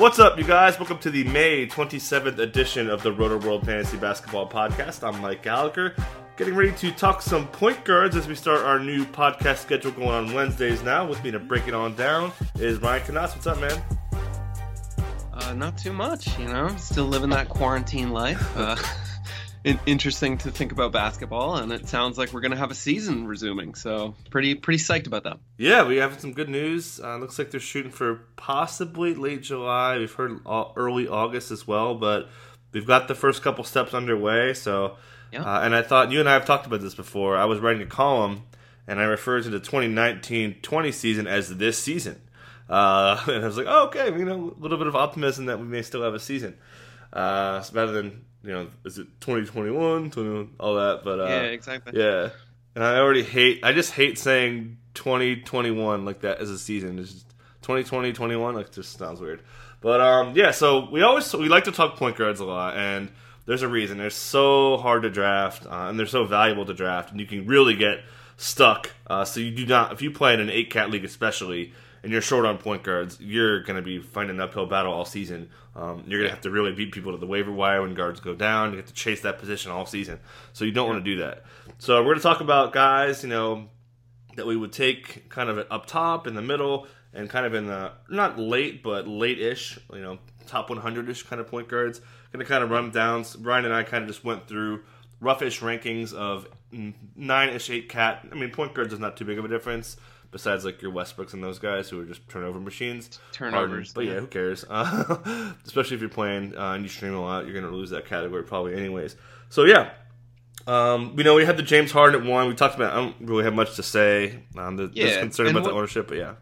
What's up, you guys? Welcome to the May 27th edition of the Roto World Fantasy Basketball Podcast. I'm Mike Gallagher, getting ready to talk some point guards as we start our new podcast schedule going on Wednesdays now. With me to break it on down is Ryan Knaus. What's up, man? Uh, not too much, you know. Still living that quarantine life. Uh, interesting to think about basketball, and it sounds like we're going to have a season resuming. So pretty pretty psyched about that. Yeah, we have some good news. Uh, looks like they're shooting for possibly late July. We've heard early August as well, but we've got the first couple steps underway. So, yeah. uh, and I thought you and I have talked about this before. I was writing a column, and I referred to the 2019-20 season as this season. Uh, and I was like, oh, okay, you know, a little bit of optimism that we may still have a season. Uh, rather than you know, is it 2021, 20, all that, but uh, yeah, exactly. Yeah, and I already hate. I just hate saying 2021 like that as a season. It's just 2020, 21. Like, just sounds weird. But um, yeah. So we always we like to talk point guards a lot, and there's a reason. They're so hard to draft, uh, and they're so valuable to draft, and you can really get stuck. Uh, so you do not if you play in an eight cat league, especially and you're short on point guards, you're going to be fighting an uphill battle all season. Um, you're going to have to really beat people to the waiver wire when guards go down. You have to chase that position all season. So you don't want to do that. So we're going to talk about guys, you know, that we would take kind of up top, in the middle, and kind of in the not late, but late-ish, you know, top 100ish kind of point guards. Going to kind of run down. Brian and I kind of just went through roughish rankings of nine-ish, eight cat. I mean, point guards is not too big of a difference besides like your Westbrooks and those guys who are just turnover machines. Turnovers, but yeah, who cares? Uh, especially if you're playing uh, and you stream a lot, you're going to lose that category probably anyways. So yeah, um, we know we had the James Harden at one. We talked about. I don't really have much to say. Um, the, yeah, there's concern about what, the ownership, but yeah.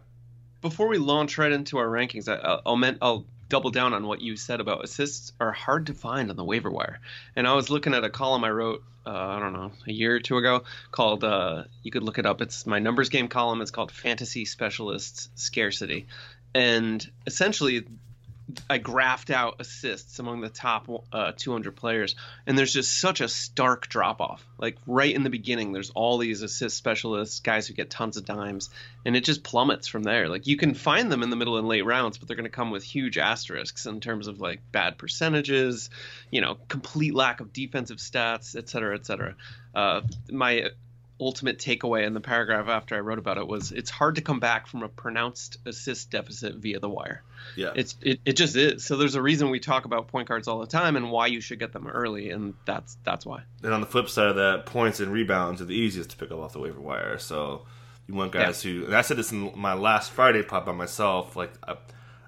Before we launch right into our rankings, I, I'll, meant, I'll double down on what you said about assists are hard to find on the waiver wire. And I was looking at a column I wrote, uh, I don't know, a year or two ago called, uh, you could look it up. It's my numbers game column. It's called Fantasy Specialists Scarcity. And essentially, I graphed out assists among the top uh, 200 players, and there's just such a stark drop off. Like right in the beginning, there's all these assist specialists, guys who get tons of dimes, and it just plummets from there. Like you can find them in the middle and late rounds, but they're going to come with huge asterisks in terms of like bad percentages, you know, complete lack of defensive stats, et cetera, et cetera. Uh, my ultimate takeaway in the paragraph after I wrote about it was it's hard to come back from a pronounced assist deficit via the wire. Yeah. It's it, it just is. So there's a reason we talk about point guards all the time and why you should get them early and that's that's why. And on the flip side of that, points and rebounds are the easiest to pick up off the waiver wire. So you want guys yeah. who and I said this in my last Friday pop by myself like I,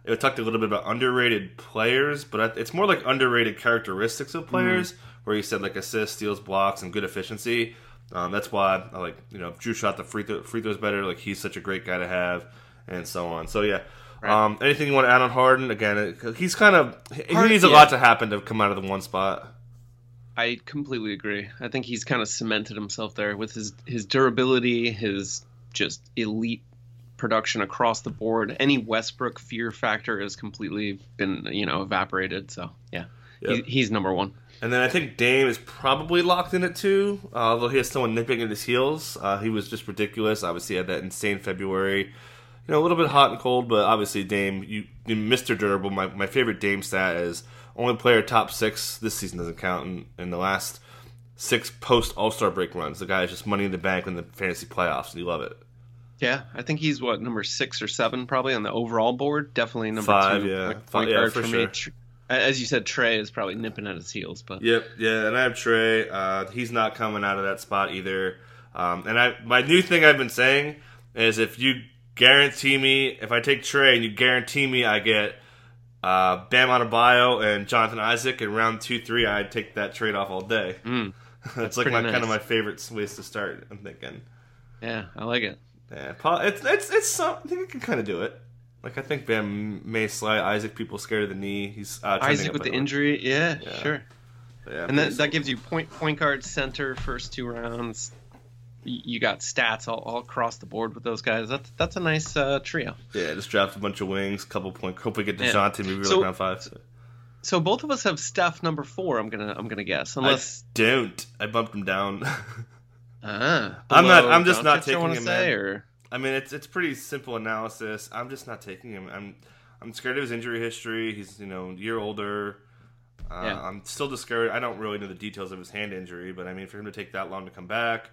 it talked a little bit about underrated players, but it's more like underrated characteristics of players, mm-hmm. where you said like assists, steals, blocks, and good efficiency. Um, that's why I like you know Drew shot the free th- free throws better. Like he's such a great guy to have, and so on. So yeah. Right. Um, anything you want to add on Harden? Again, he's kind of he needs a yeah. lot to happen to come out of the one spot. I completely agree. I think he's kind of cemented himself there with his his durability, his just elite production across the board. Any Westbrook fear factor has completely been you know evaporated. So yeah, he, he's number one. And then I think Dame is probably locked in it too, uh, although he has someone nipping at his heels. Uh, he was just ridiculous. Obviously, had that insane February. You know, a little bit hot and cold, but obviously Dame, you, you Mr. Durable. My, my favorite Dame stat is only player top six. This season doesn't count in, in the last six post All Star break runs. The guy is just money in the bank in the fantasy playoffs, and you love it. Yeah, I think he's what number six or seven probably on the overall board. Definitely number Five, two. Yeah, point, Five, yeah, for, sure. As you said, Trey is probably nipping at his heels. But yep, yeah, and I have Trey. Uh, he's not coming out of that spot either. Um, and I, my new thing I've been saying is if you guarantee me, if I take Trey and you guarantee me I get uh, Bam Adebayo and Jonathan Isaac in round two, three, I'd take that trade off all day. Mm, that's like my nice. kind of my favorite ways to start. I'm thinking. Yeah, I like it. Yeah, it's it's it's. Some, I think I can kind of do it. Like I think Bam may slide Isaac. People scared of the knee. He's uh, Isaac with the injury. Yeah, yeah, sure. Yeah, and that, that gives you point point guard, center, first two rounds. You got stats all, all across the board with those guys. That's that's a nice uh, trio. Yeah, just draft a bunch of wings, couple point. Hope we get Dejounte yeah. maybe so, like round five. So. so. both of us have Steph number four. I'm gonna I'm gonna guess unless I don't. I bumped him down. ah, I'm not. I'm just not taking him. Say, or? I mean, it's it's pretty simple analysis. I'm just not taking him. I'm I'm scared of his injury history. He's you know a year older. Uh, Yeah. I'm still discouraged. I don't really know the details of his hand injury, but I mean, for him to take that long to come back,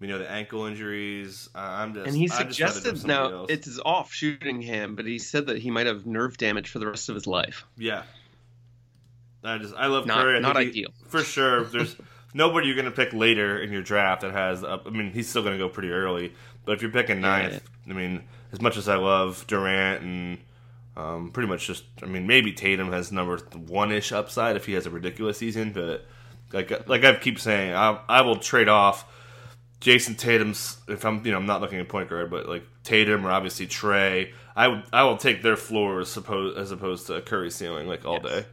we know the ankle injuries. Uh, I'm just And he I'd just suggested with somebody now else. it's off shooting him, but he said that he might have nerve damage for the rest of his life. yeah. I just I love Not- Curry. I not he- ideal. for sure. There's nobody you're gonna pick later in your draft that has. uh, I mean, he's still gonna go pretty early, but if you're picking Yeah. ninth, I mean, as much as I love Durant and um, pretty much just, I mean, maybe Tatum has number one ish upside if he has a ridiculous season, but like like I keep saying, I, I will trade off Jayson Tatum's if I'm you know I'm not looking at point guard, but like Tatum or obviously Trey, I would I will take their floor as opposed as opposed to Curry ceiling like all Yes. day.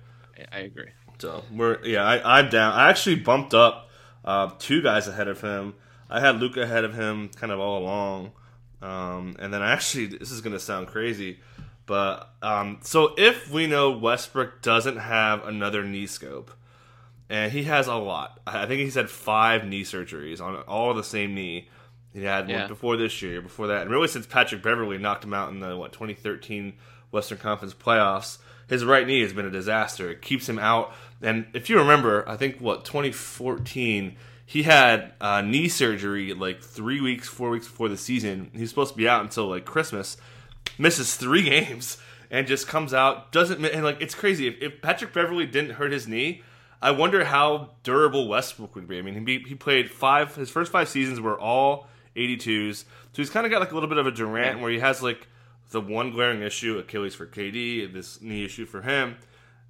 I, I agree. So we're yeah, I, I'm down. I actually bumped up uh, two guys ahead of him. I had Luka ahead of him kind of all along, um, and then I actually this is gonna sound crazy, but um, so if we know Westbrook doesn't have another knee scope, and he has a lot, I think he's had five knee surgeries on all the same knee. He had Yeah. one before this year, before that, and really since Patrick Beverley knocked him out in the what 2013 Western Conference playoffs, his right knee has been a disaster. It keeps him out. And if you remember, I think what 2014, he had uh, knee surgery like three weeks, four weeks before the season. He's supposed to be out until like Christmas. Misses three games and just comes out doesn't and like it's crazy. If, if Patrick Beverley didn't hurt his knee, I wonder how durable Westbrook would be. I mean, he he played five. His first five seasons were all 82s. So he's kind of got like a little bit of a Durant where he has like the one glaring issue, Achilles for KD, this knee issue for him.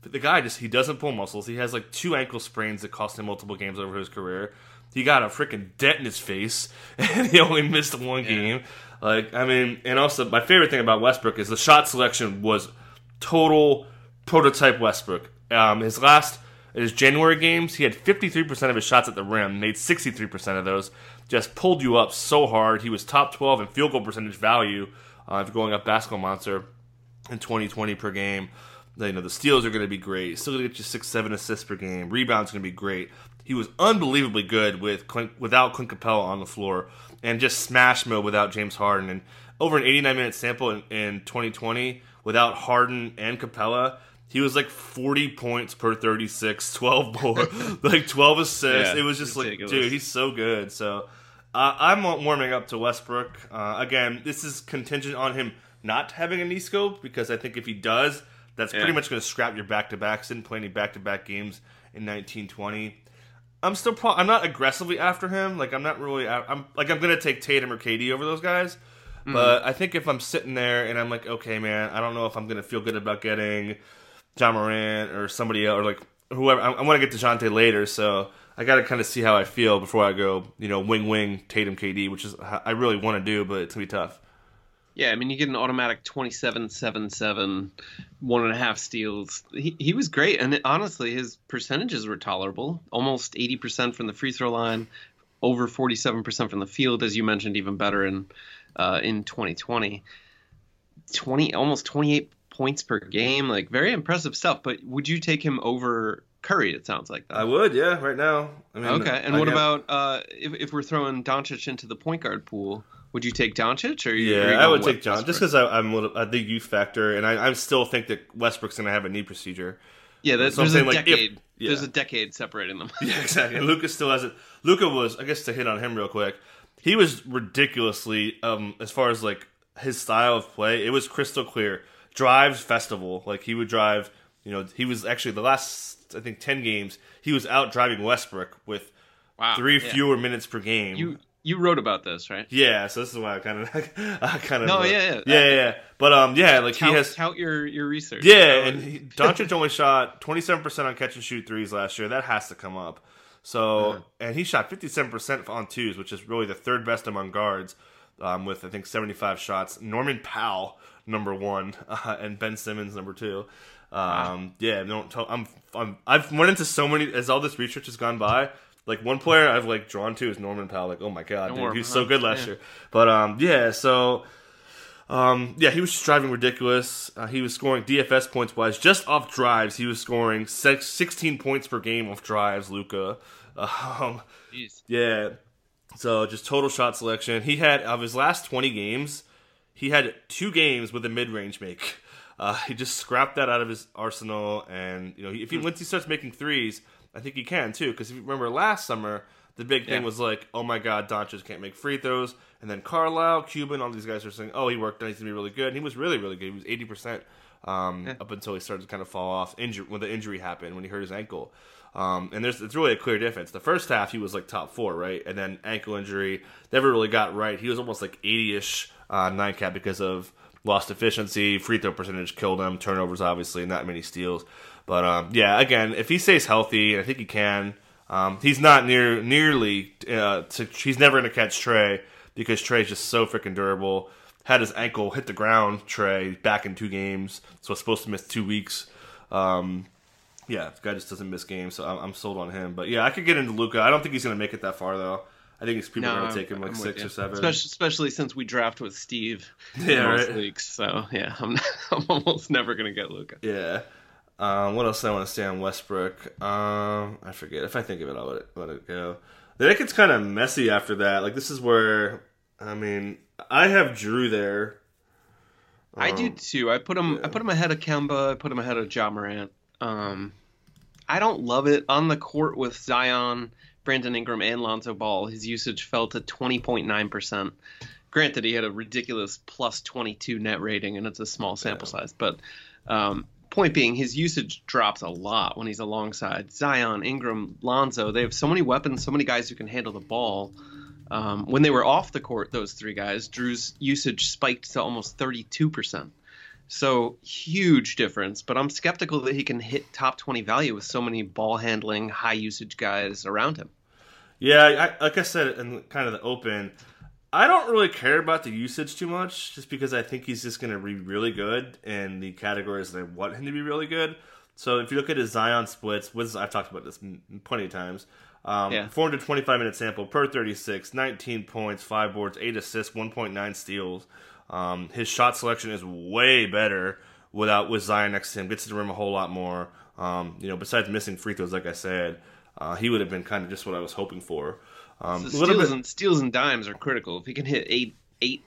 The guy just he doesn't pull muscles. He has like two ankle sprains that cost him multiple games over his career. He got a freaking dent in his face, and he only missed one game. Like I mean, and also my favorite thing about Westbrook is the shot selection was total prototype Westbrook. Um, his last his January games, he had 53% of his shots at the rim, made 63% of those. Just pulled you up so hard. He was top 12 in field goal percentage value uh, if going up basketball monster in 2020 per game. You know the steals are going to be great. Still going to get you six, seven assists per game. Rebounds going to be great. He was unbelievably good with Clint, without Clint Capela on the floor, and just smash mode without James Harden. And over an 89 minute sample in, in 2020 without Harden and Capela, he was like 40 points per 36, 12 more, like 12 assists. Yeah, it was just ridiculous. like, dude, he's so good. So uh, I'm warming up to Westbrook. Uh, again, this is contingent on him not having a knee scope because I think if he does, that's pretty much going to scrap your back to backs. Didn't play any back to back games in 1920. I'm still pro- I'm not aggressively after him. Like I'm not really I'm like I'm gonna take Tatum or KD over those guys. Mm-hmm. But I think if I'm sitting there and I'm like, okay, man, I don't know if I'm gonna feel good about getting Ja Morant or somebody else or like whoever. I, I want to get Dejounte later, so I got to kind of see how I feel before I go. You know, wing wing Tatum KD, which is I really want to do, but it's gonna be tough. Yeah, I mean, you get an automatic 27 7 7, one and a half steals. He, he was great. And it, honestly, his percentages were tolerable almost 80% from the free throw line, over 47% from the field, as you mentioned, even better in, uh, in 2020. 20, almost 28 points per game. Like, very impressive stuff. But would you take him over Curry? It sounds like that. I would, yeah, right now. I mean, Okay, and I what got- about uh, if, if we're throwing Doncic into the point guard pool? Would you take Doncic or are you, Yeah, I would take John just because I'm a little, uh, the youth factor, and I, I still think that Westbrook's going to have a knee procedure. Yeah, there's, there's a saying, like, if- decade. yeah. There's a decade separating them. Yeah, exactly. And Luka still has it. Luka was, I guess, to hit on him real quick. He was ridiculously, um, as far as like his style of play, it was crystal clear. Drives festival, like he would drive. You know, he was actually the last, I think, ten games, he was out driving Westbrook with Wow. three yeah. fewer minutes per game. You you wrote about this, right? yeah, so this is why I kind of, I kind of, No, yeah, yeah. yeah, yeah, yeah. But um, yeah, like Tout, he has, tout your your research. yeah, and he, Doncic only shot 27% on catch and shoot threes last year. That has to come up. So, Uh-huh. and he shot 57% on twos, which is really the third best among guards, um, with I think 75 shots. Norman Powell, number one, uh, and Ben Simmons, number two. Um, Yeah, don't tell. I'm, I'm, I've went into so many as all this research has gone by. Like one player I've like drawn to is Norman Powell. Like, oh my god, dude, he was so good last Yeah. year. But um, yeah, so um, yeah, he was just driving ridiculous. Uh, he was scoring DFS points wise just off drives. He was scoring six, 16 points per game off drives. Luka, um, Jeez. yeah. So just total shot selection. He had of his last 20 games, he had two games with a mid range make. Uh, he just scrapped that out of his arsenal, and you know, if he once he starts making threes, I think he can too. Because if you remember last summer, the big thing Yeah. was like, oh my god, Doncic can't make free throws, and then Carlisle, Cuban, all these guys are saying, oh, he worked on, he's gonna be really good. And he was really, really good. He was eighty percent um, up until he started to kind of fall off. Injury when the injury happened when he hurt his ankle. Um, and there's it's really a clear difference. The first half he was like top four, right, and then ankle injury never really got right. He was almost like eighty ish uh, nine cat because of lost efficiency, free throw percentage killed him, turnovers obviously, not many steals. But um, yeah, again, if he stays healthy, I think he can. Um, he's not near nearly. Uh, to, he's never going to catch Trey because Trey's just so freaking durable. Had his ankle hit the ground. Trey back in two games, so it's supposed to miss two weeks. Um, yeah, the guy just doesn't miss games, so I'm, I'm sold on him. But yeah, I could get into Luka. I don't think he's going to make it that far though. I think it's people are going to take him like I'm six or seven. Especially, especially since we draft with Steve Yeah, in most right. leagues. So yeah, I'm I'm almost never gonna get Luka. Yeah. Um, what else do I want to say on Westbrook? Um, I forget. If I think of it, I'll let it, let it go. Then it gets kind of messy after that. Like this is where I mean, I have Drew there. I do Um, too. I put him. I put him ahead of Kemba. I put him ahead of Ja Morant. Um, I don't love it on the court with Zion, Brandon Ingram, and Lonzo Ball. His usage fell to twenty point nine percent. Granted, he had a ridiculous plus twenty two net rating, and it's a small sample size. But um, point being, his usage drops a lot when he's alongside Zion, Ingram, Lonzo. They have so many weapons, so many guys who can handle the ball. Um, when they were off the court, those three guys, Drew's usage spiked to almost 32%. So huge difference, but I'm skeptical that he can hit top 20 value with so many ball handling, high usage guys around him. Yeah, I, like I said in kind of the open, I don't really care about the usage too much, just because I think he's just going to be really good in the categories that I want him to be really good. So if you look at his Zion splits, with, I've talked about this plenty of times. Um, Yeah. 425 minute sample per 36, 19 points, 5 boards, 8 assists, 1.9 steals. Um, his shot selection is way better without with Zion next to him. Gets to the rim a whole lot more. Um, you know, besides missing free throws, like I said, uh, he would have been kind of just what I was hoping for. Um, So steals bit, and steals and dimes are critical. If he can hit eight eight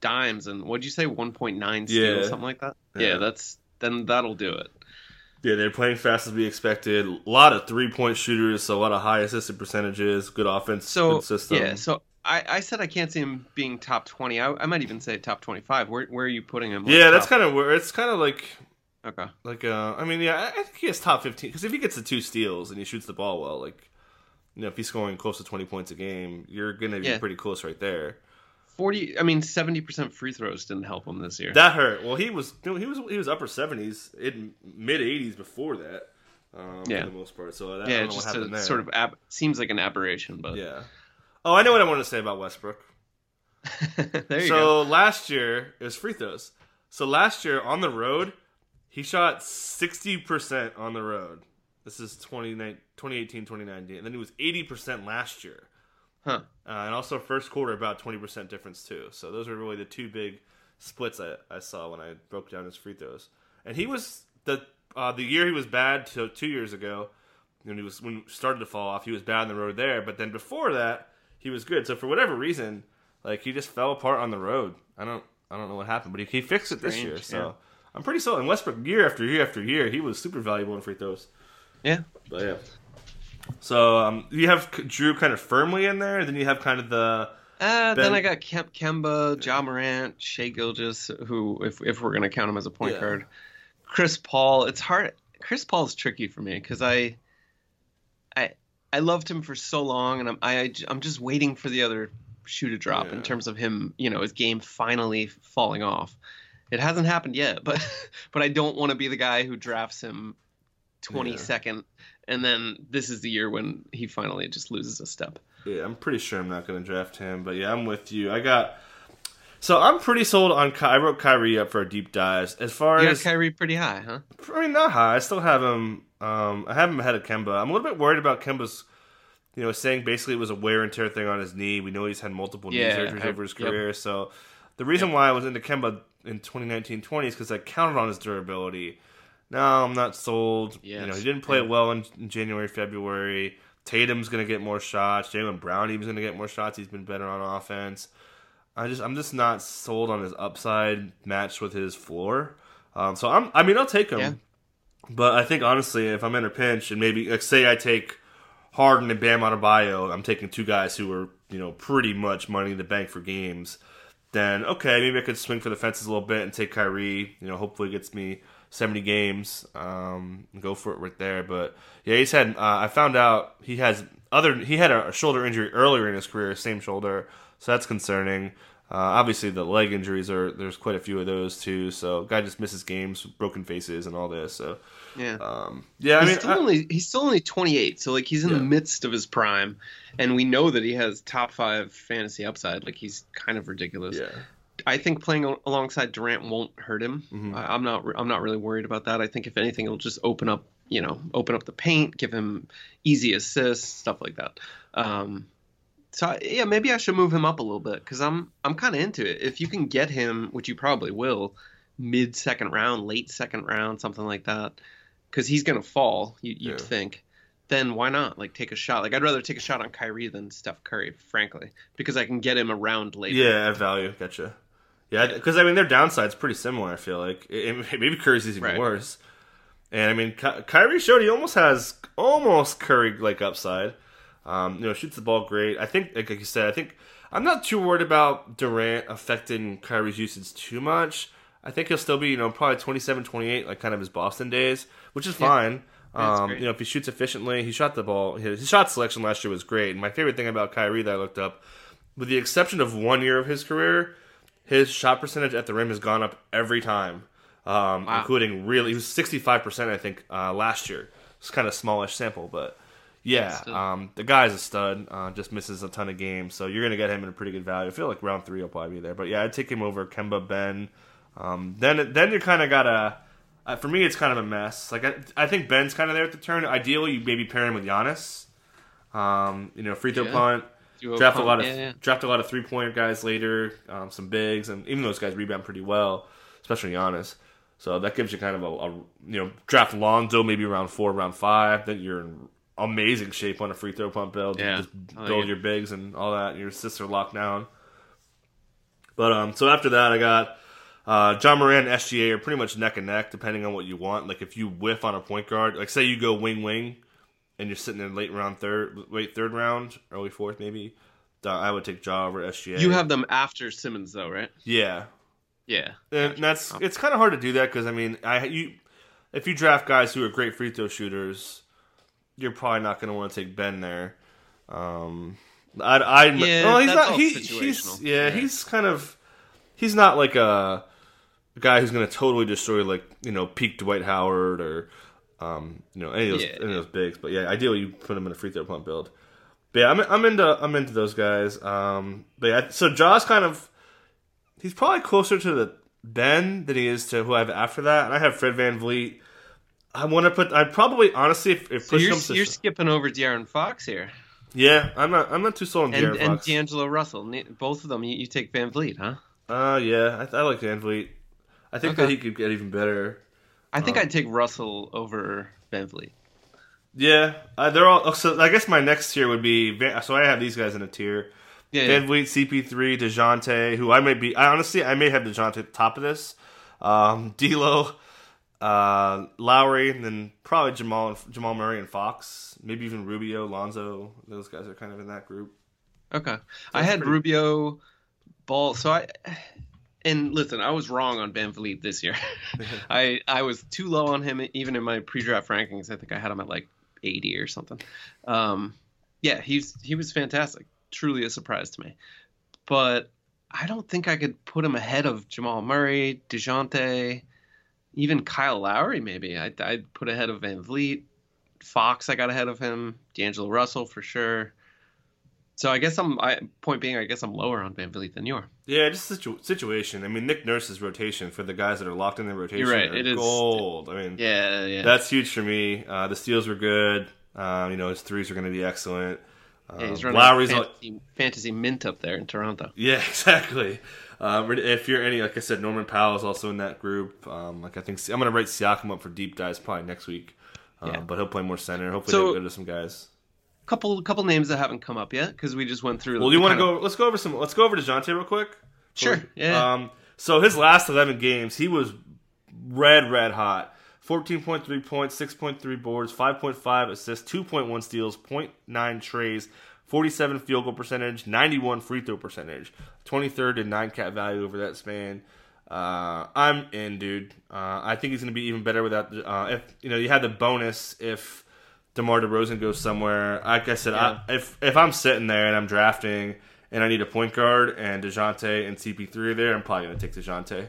dimes and what'd you say, 1.9 steals, Yeah. something like that? Yeah. Yeah. that's then that'll do it. yeah, they're playing fast as we expected. A lot of three point shooters, so a lot of high assisted percentages, good offense, So good system. yeah, so I, I said I can't see him being top 20. I, I might even say top 25. Where where are you putting him? Like, yeah, that's kind of where it's kind of like okay. Like, uh, I mean, yeah, I I think he has top 15. Because if he gets the two steals and he shoots the ball well, like, you know, if he's scoring close to 20 points a game, you're going to be Yeah. pretty close right there. 40 I mean 70% free throws didn't help him this year. That hurt. Well, he was he was he was upper 70s, in mid 80s before that, um, Yeah. for the most part. So that, I yeah, don't know what just a sort of ab- seems like an aberration, but Yeah. Oh, I know what I want to say about Westbrook. there you so go. last year it was free throws. So last year on the road, he shot sixty percent on the road. This is 29 2018, 2019. And then he was eighty percent last year. Huh. Uh, and also first quarter about twenty percent difference too. So those were really the two big splits I, I saw when I broke down his free throws. And he was the uh, the year he was bad to two years ago when he was when he started to fall off. He was bad on the road there, but then before that he was good. So for whatever reason, like he just fell apart on the road. I don't I don't know what happened, but he, he fixed it this year. So yeah. I'm pretty sold. And Westbrook year after year after year, he was super valuable in free throws. Yeah. But yeah. So um, you have Drew kind of firmly in there, and then you have kind of the Uh, Ben- then I got Kemp, Kemba, Ja Morant, Shai Gilgeous, who, if if we're gonna count him as a point Yeah. guard, Chris Paul. It's hard. Chris Paul's tricky for me because I, I, I loved him for so long, and I'm I I'm just waiting for the other shoe to drop Yeah. in terms of him, you know, his game finally falling off. It hasn't happened yet, but but I don't want to be the guy who drafts him twenty Yeah. second, and then this is the year when he finally just loses a step. Yeah, I'm pretty sure I'm not going to draft him, but yeah, I'm with you. I got so I'm pretty sold on. Ky- I wrote Kyrie up for a deep dive. As far You got as Kyrie pretty high, huh? I mean, not high. I still have him. Um, I have him ahead of Kemba. I'm a little bit worried about Kemba's. You know, saying basically it was a wear and tear thing on his knee. We know he's had multiple Yeah, knee surgeries I- over his yep. career. So the reason why I was into Kemba in 2019-20 is because I counted on his durability. No, I'm not sold. You know, he didn't play well in, in January, February. Tatum's gonna get more shots. Jaylen Brown even gonna get more shots. He's been better on offense. I just I'm just not sold on his upside matched with his floor. Um, so I'm, I mean, I'll take him. Yeah. But I think honestly, if I'm in a pinch and maybe like say I take Harden and Bam Adebayo, I'm taking two guys who are you know pretty much money in the bank for games. Then okay, maybe I could swing for the fences a little bit and take Kyrie. You know, hopefully it gets me 70 games. Um, go for it right there. But yeah, he's had. Uh, I found out he has other. He had a, shoulder injury earlier in his career, same shoulder, so that's concerning. Uh, obviously, the leg injuries are there's quite a few of those too. So guy just misses games, broken faces, and all this. So Yeah. um, yeah, I he's mean, still I- only he's still only 28, so like he's in Yeah. the midst of his prime, and we know that he has top five fantasy upside. Like he's kind of ridiculous. yeah, I think playing alongside Durant won't hurt him. Mhm. I, I'm not. I'm not really worried about that. I think if anything, it'll just open up. You know, open up the paint, give him easy assists, stuff like that. Um, so I, yeah, maybe I should move him up a little bit because I'm I'm kind of into it. If you can get him, which you probably will, mid second round, late second round, something like that, because he's gonna fall. You, you'd Yeah. think. Then why not like take a shot? Like I'd rather take a shot on Kyrie than Steph Curry, frankly, because I can get him around later. yeah, value, gotcha. Yeah, because I mean their downside's pretty similar. I feel like It- it- maybe Curry's even Right. worse. And I mean, Ky- Kyrie showed he almost has almost Curry like upside. Um, you know, shoots the ball great. I think, like you said, I think I'm not too worried about Durant affecting Kyrie's usage too much. I think he'll still be, you know, probably 27, 28, like kind of his Boston days, which is fine. Yeah, um, you know, if he shoots efficiently, he shot the ball. His, his shot selection last year was great. And my favorite thing about Kyrie that I looked up, with the exception of one year of his career, his shot percentage at the rim has gone up every time, um, Wow. including really he was sixty five percent I think uh, last year. It's kind of smallish sample, but yeah, um, the guy's a stud. Uh, just misses a ton of games, so you're gonna get him in a pretty good value. I feel like round three will probably be there, but yeah, I'd take him over Kemba Ben. Um, then then you kind of gotta. Uh, for me, it's kind of a mess. Like I, I think Ben's kind of there at the turn. Ideally, you maybe pair him with Giannis. Um, you know, free throw Yeah. punt draft a lot of yeah, yeah. draft a lot of three pointer guys later, um, some bigs, and even those guys rebound pretty well, especially Giannis. So that gives you kind of a, a you know draft Lonzo maybe around four, round five. Then you're in amazing shape on a free throw pump build. Yeah. just I like build your bigs and all that. And your assists are locked down. But um, so after that, I got uh, Ja Morant and SGA are pretty much neck and neck, depending on what you want. Like if you whiff on a point guard, like say you go wing wing, and you're sitting in late round third, late third round, early fourth maybe. I would take Ja over SGA. You have them after Simmons, though, right? yeah, Yeah. and that's it's kind of hard to do that because I mean, I you if you draft guys who are great free throw shooters, you're probably not going to want to take Ben there. Um, I, I Yeah, well, he's not. He, he's yeah, Yeah. he's kind of he's not like a guy who's going to totally destroy like you know peak Dwight Howard or um, you know any of those Yeah, any of those bigs. But yeah, ideally you put them in a free throw pump build. But yeah, I'm I'm into I'm into those guys. Um, but yeah, so Jaws kind of he's probably closer to the Ben than he is to who I have after that. And I have Fred VanVleet. I want to put. I'd probably honestly if, if So you're, you're skipping over De'Aaron Fox here, yeah, I'm not. I'm not too sold on and De'Aaron and Fox. D'Angelo Russell. Both of them, you, you take Van Vliet, huh? uh, yeah, I, I like VanVleet. I think Okay. that he could get even better. I think Um, I'd take Russell over VanVleet. Yeah, uh, they're all. So I guess my next tier would be. Van, so I have these guys in a tier. Yeah, Van yeah. Vliet, CP3, Dejounte, who I may be. I honestly, I may have Dejounte at the top of this. Um, D'Lo, uh, Lowry, and then probably Jamal, Jamal Murray and Fox. Maybe even Rubio, Lonzo. Those guys are kind of in that group. Okay. I had pretty- Rubio, Ball. So I, and listen, I was wrong on VanVleet this year. I I was too low on him even in my pre-draft rankings. I think I had him at like 80 or something. Um, yeah, he's he was fantastic. Truly a surprise to me. But I don't think I could put him ahead of Jamal Murray, Dejounte, even Kyle Lowry. Maybe I'd, I'd put ahead of VanVleet. Fox, I got ahead of him. D'Angelo Russell for sure. So I guess I'm. I, point being, I guess I'm lower on VanVleet than you are. Yeah, just situ- situation. I mean, Nick Nurse's rotation for the guys that are locked in their rotation. You're right, it is- gold. I mean, Yeah, yeah. that's huge for me. Uh, the steals were good. Uh, you know, his threes are going to be excellent. Uh, yeah he's running Lowry's a all- fantasy, fantasy mint up there in Toronto. Yeah, exactly. Um, if you're any, like I said, Norman Powell is also in that group. Um, like I think I'm going to write Siakam up for deep dives probably next week. Um, Yeah. But he'll play more center. Hopefully So- they'll go to some guys. Couple couple names that haven't come up yet because we just went through. Well, do you want to kind of- go? Let's go over some. Let's go over to Dejounte real quick. Sure. Yeah. Um, so his last 11 games, he was red, red hot. 14.3 points, 6.3 boards, 5.5 assists, 2.1 steals, 0.9 trays, 47 field goal percentage, 91 free throw percentage, 23rd in nine cat value over that span. Uh, I'm in, dude. Uh, I think he's going to be even better without. Uh, if you know, you had the bonus if DeMar DeRozan goes somewhere. Like I said, Yeah. I, if if I'm sitting there and I'm drafting and I need a point guard and Dejounte and CP3 are there, I'm probably going to take Dejounte.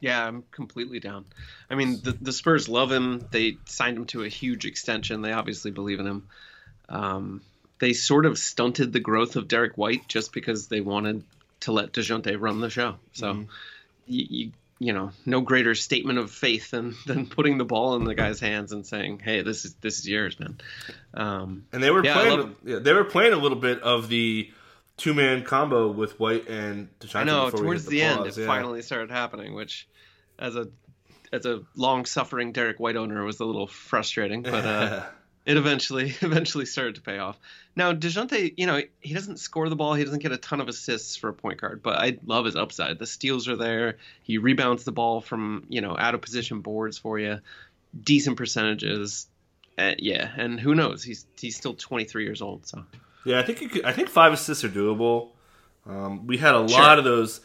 Yeah, I'm completely down. I mean, the, the Spurs love him. They signed him to a huge extension. They obviously believe in him. Um, they sort of stunted the growth of Derrick White just because they wanted to let Dejounte run the show. So, Mm-hmm. you, you you know, no greater statement of faith than than putting the ball in the guy's hands and saying, "Hey, this is this is yours, man." Um, And they were Yeah, playing. Yeah, they were playing a little bit of the two man combo with White and. I know towards hit the, end it yeah. finally started happening, which as a as a long suffering Derrick White owner was a little frustrating, but uh, it eventually eventually started to pay off. Now Dejounte, you know, he doesn't score the ball, he doesn't get a ton of assists for a point guard, but I love his upside. The steals are there. He rebounds the ball from you know out of position boards for you, decent percentages. Uh, yeah, and who knows? He's he's still 23 years old, so Yeah, I think you could, I think five assists are doable. Um, we had a Sure. lot of those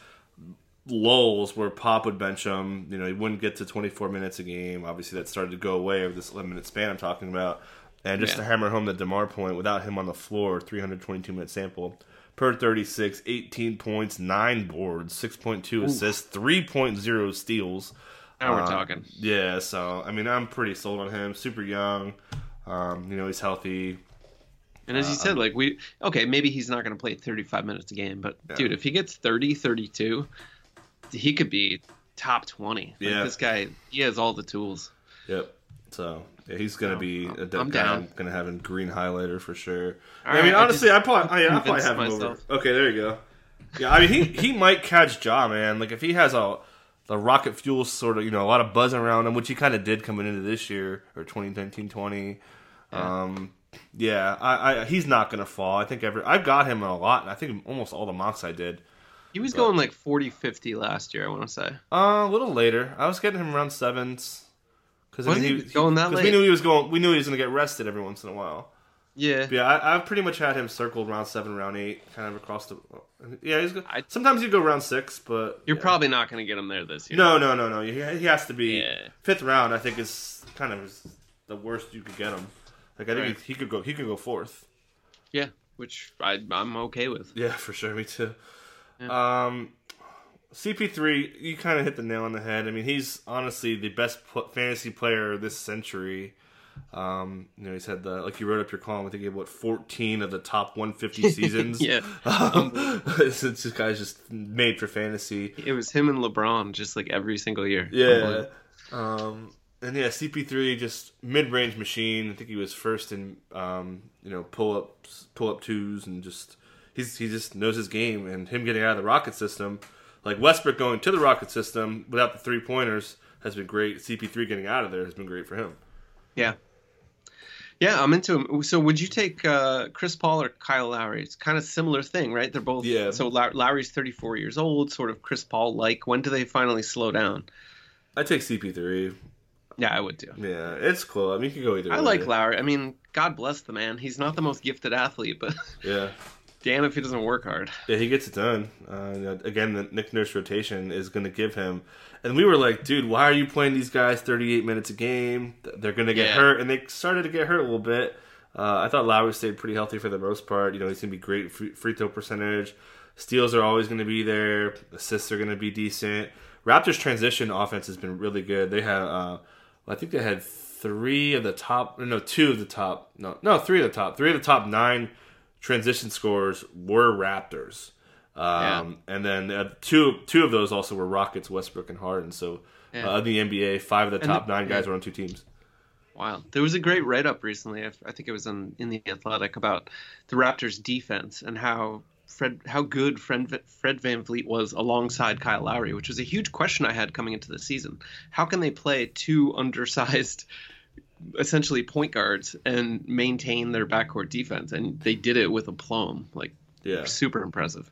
lulls where Pop would bench him. You know, he wouldn't get to 24 minutes a game. Obviously, that started to go away over this 11 minute span I'm talking about. And just Yeah. to hammer home the Demar point, without him on the floor, 322 minute sample per 36, 18 points, nine boards, 6.2 assists, 3.0 steals. now we're Uh, talking. Yeah, so I mean, I'm pretty sold on him. Super young. Um, you know, he's healthy. And as you Uh, said, like we okay, maybe he's not going to play 35 minutes a game, but Yeah. dude, if he gets 30, 32, he could be top 20. Like, Yeah. this guy, he has all the tools. Yep. So yeah, he's gonna No, be I'm- a I'm guy. down. I'm gonna have a green highlighter for sure. All I mean, right, I honestly, just I probably, I, I probably have him myself. over. Okay, there you go. Yeah, I mean, he he might catch Jaw, man. Like if he has a the rocket fuel sort of, you know, a lot of buzz around him, which he kind of did coming into this year or 2019 20. Um, yeah, I, I he's not gonna fall. I think every I've got him a lot. and I think almost all the mocks I did. He was But- going like 40, 50 last year, I want to say. Uh, a little later. I was getting him around sevens. Because Was he going that we knew he was going. We knew he was going to get rested every once in a while. Yeah. But yeah, I, I've pretty much had him circled round seven, round eight, kind of across the. Yeah, he's good. I- Sometimes you go round six, but You're yeah. probably not going to get him there this year. no, no, no, no. He, he has to be Yeah. fifth round. I think is kind of the worst you could get him. Like I think Right. he, he could go. He could go fourth. Yeah, which I, I'm okay with. Yeah, for sure. Me too. Yeah. Um, CP3, you kind of hit the nail on the head. I mean, he's honestly the best fantasy player this century. Um, you know, he's had the like you wrote up your column. I think he had what 14 of the top 150 seasons. Yeah. um, this guy's just made for fantasy. It was him and LeBron just like every single year. Yeah. Um, and yeah, CP3 just mid-range machine. I think he was first in um, you know pull ups, pull up twos, and just he's he just knows his game. And him getting out of the rocket system, like Westbrook going to the rocket system without the three pointers, has been great. CP3 getting out of there has been great for him. Yeah. Yeah, I'm into him. So, would you take uh, Chris Paul or Kyle Lowry? It's kind of similar thing, right? They're both. Yeah. So Lowry's 34 years old, sort of Chris Paul like. When do they finally slow down? I take CP3. Yeah, I would too. Yeah, it's cool. I mean, you can go either. I way. like Lowry. I mean, God bless the man. He's not the most gifted athlete, but Yeah. Damn if he doesn't work hard. Yeah, he gets it done. Uh, again, the Nick Nurse rotation is going to give him. And we were like, dude, why are you playing these guys 38 minutes a game? They're going to get Yeah. hurt. And they started to get hurt a little bit. Uh, I thought Lowry stayed pretty healthy for the most part. You know, he's going to be great free, throw percentage. Steals are always going to be there. Assists are going to be decent. Raptors' transition offense has been really good. They have, uh, I think they had three of the top, no, two of the top, no, no, three of the top, three of the top nine transition scores were Raptors. Um, And then uh, two two of those also were Rockets, Westbrook, and Harden. So Yeah. uh, in the NBA, five of the And top the- nine guys yeah. were on two teams. Wow. There was a great write up recently. I I think it was in, in the Athletic about the Raptors defense and how Fred how good Fred, Fred VanVleet was alongside Kyle Lowry, which was a huge question I had coming into the season. How can they play two undersized essentially point guards and maintain their backcourt defense? And they did it with aplomb. Like Yeah, super impressive.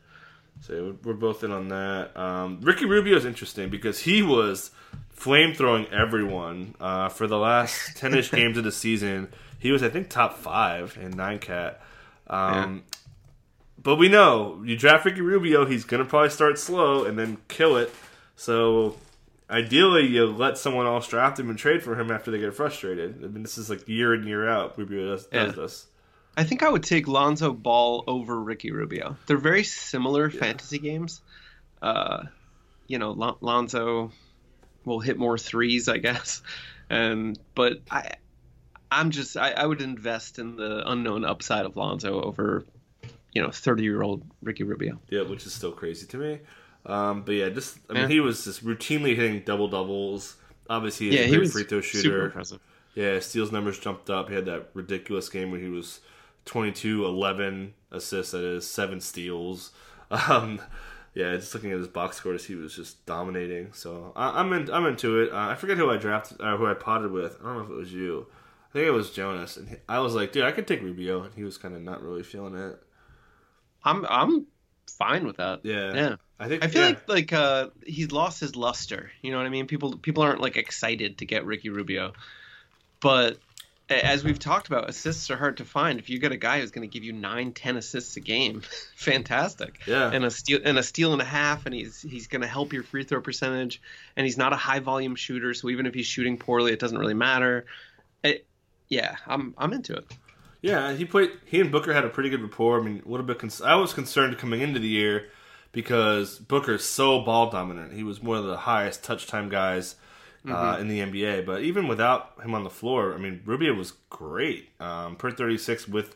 So we're both in on that. Um, Ricky Rubio is interesting because he was flame throwing everyone uh, for the last ten ish games of the season. He was, I think, top five in nine cat. Um, yeah. But we know you draft Ricky Rubio, he's gonna probably start slow and then kill it. So ideally, you let someone else draft him and trade for him after they get frustrated. I mean, this is like year in year out. Rubio does, yeah. does this. I think I would take Lonzo Ball over Ricky Rubio. They're very similar yeah. fantasy games. Uh, you know, Lon- Lonzo will hit more threes, I guess. And but I, I'm just I, I would invest in the unknown upside of Lonzo over, you know, 30 year old Ricky Rubio. Yeah, which is still crazy to me. Um, but yeah, just I mean, yeah. he was just routinely hitting double doubles. Obviously, he's yeah, a great free throw shooter. Yeah, steals numbers jumped up. He had that ridiculous game where he was 22, 11 assists, that is, seven steals. Um, yeah, just looking at his box scores, he was just dominating. So I, am in, I'm into it. Uh, I forget who I drafted, uh, who I potted with. I don't know if it was you. I think it was Jonas, and he, I was like, dude, I could take Rubio, and he was kind of not really feeling it. I'm I'm fine with that. Yeah, yeah. I think I feel yeah. like like uh, he's lost his luster. You know what I mean? People people aren't like excited to get Ricky Rubio, but as we've talked about, assists are hard to find. If you get a guy who's going to give you nine, ten assists a game, fantastic. Yeah. And a steal and a steal and a half, and he's he's going to help your free throw percentage. And he's not a high volume shooter, so even if he's shooting poorly, it doesn't really matter. It, yeah, I'm I'm into it. Yeah, he played. He and Booker had a pretty good rapport. I mean, a little bit. Cons- I was concerned coming into the year because Booker's so ball dominant. He was one of the highest touch time guys uh, mm-hmm. in the NBA. But even without him on the floor, I mean, Rubio was great um, per 36 with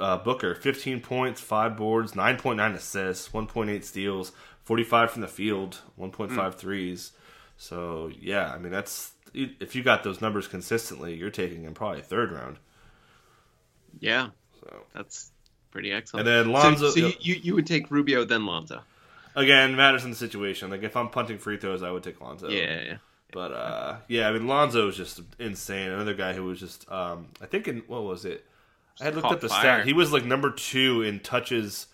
uh, Booker 15 points, 5 boards, 9.9 assists, 1.8 steals, 45 from the field, 1.5 mm. threes. So, yeah, I mean, that's if you got those numbers consistently, you're taking him probably third round. Yeah. So that's pretty excellent. And then Lonzo. So, so you, you would take Rubio, then Lonzo. Again, matters in the situation. Like if I'm punting free throws, I would take Lonzo. Yeah, yeah. But uh, yeah, I mean Lonzo was just insane. Another guy who was just um, I think in what was it? I had looked up the fire. stat. He was like number two in touches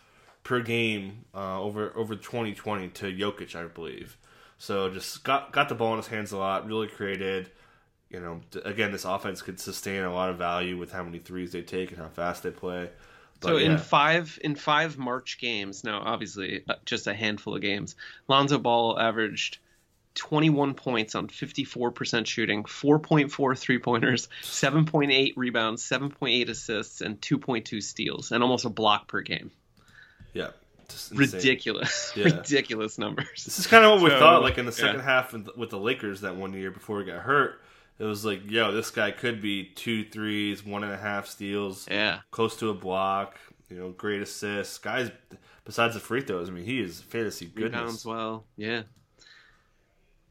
per game uh, over over 2020 to Jokic, I believe. So just got got the ball in his hands a lot. Really created. You know, again, this offense could sustain a lot of value with how many threes they take and how fast they play. But, so in five in five March games, now obviously uh, just a handful of games, Lonzo Ball averaged 21 points on 54% shooting, 4.4 three pointers, 7.8 rebounds, 7.8 assists, and 2.2 steals, and almost a block per game. Yeah. Ridiculous, yeah. ridiculous numbers. This is kind of what we so, thought, like in the second yeah. half with the Lakers that one year before he got hurt. It was like, yo, this guy could be two threes, one and a half steals, yeah, close to a block, you know, great assists. Guys, besides the free throws, I mean, he is fantasy goodness. Rebounds well, yeah.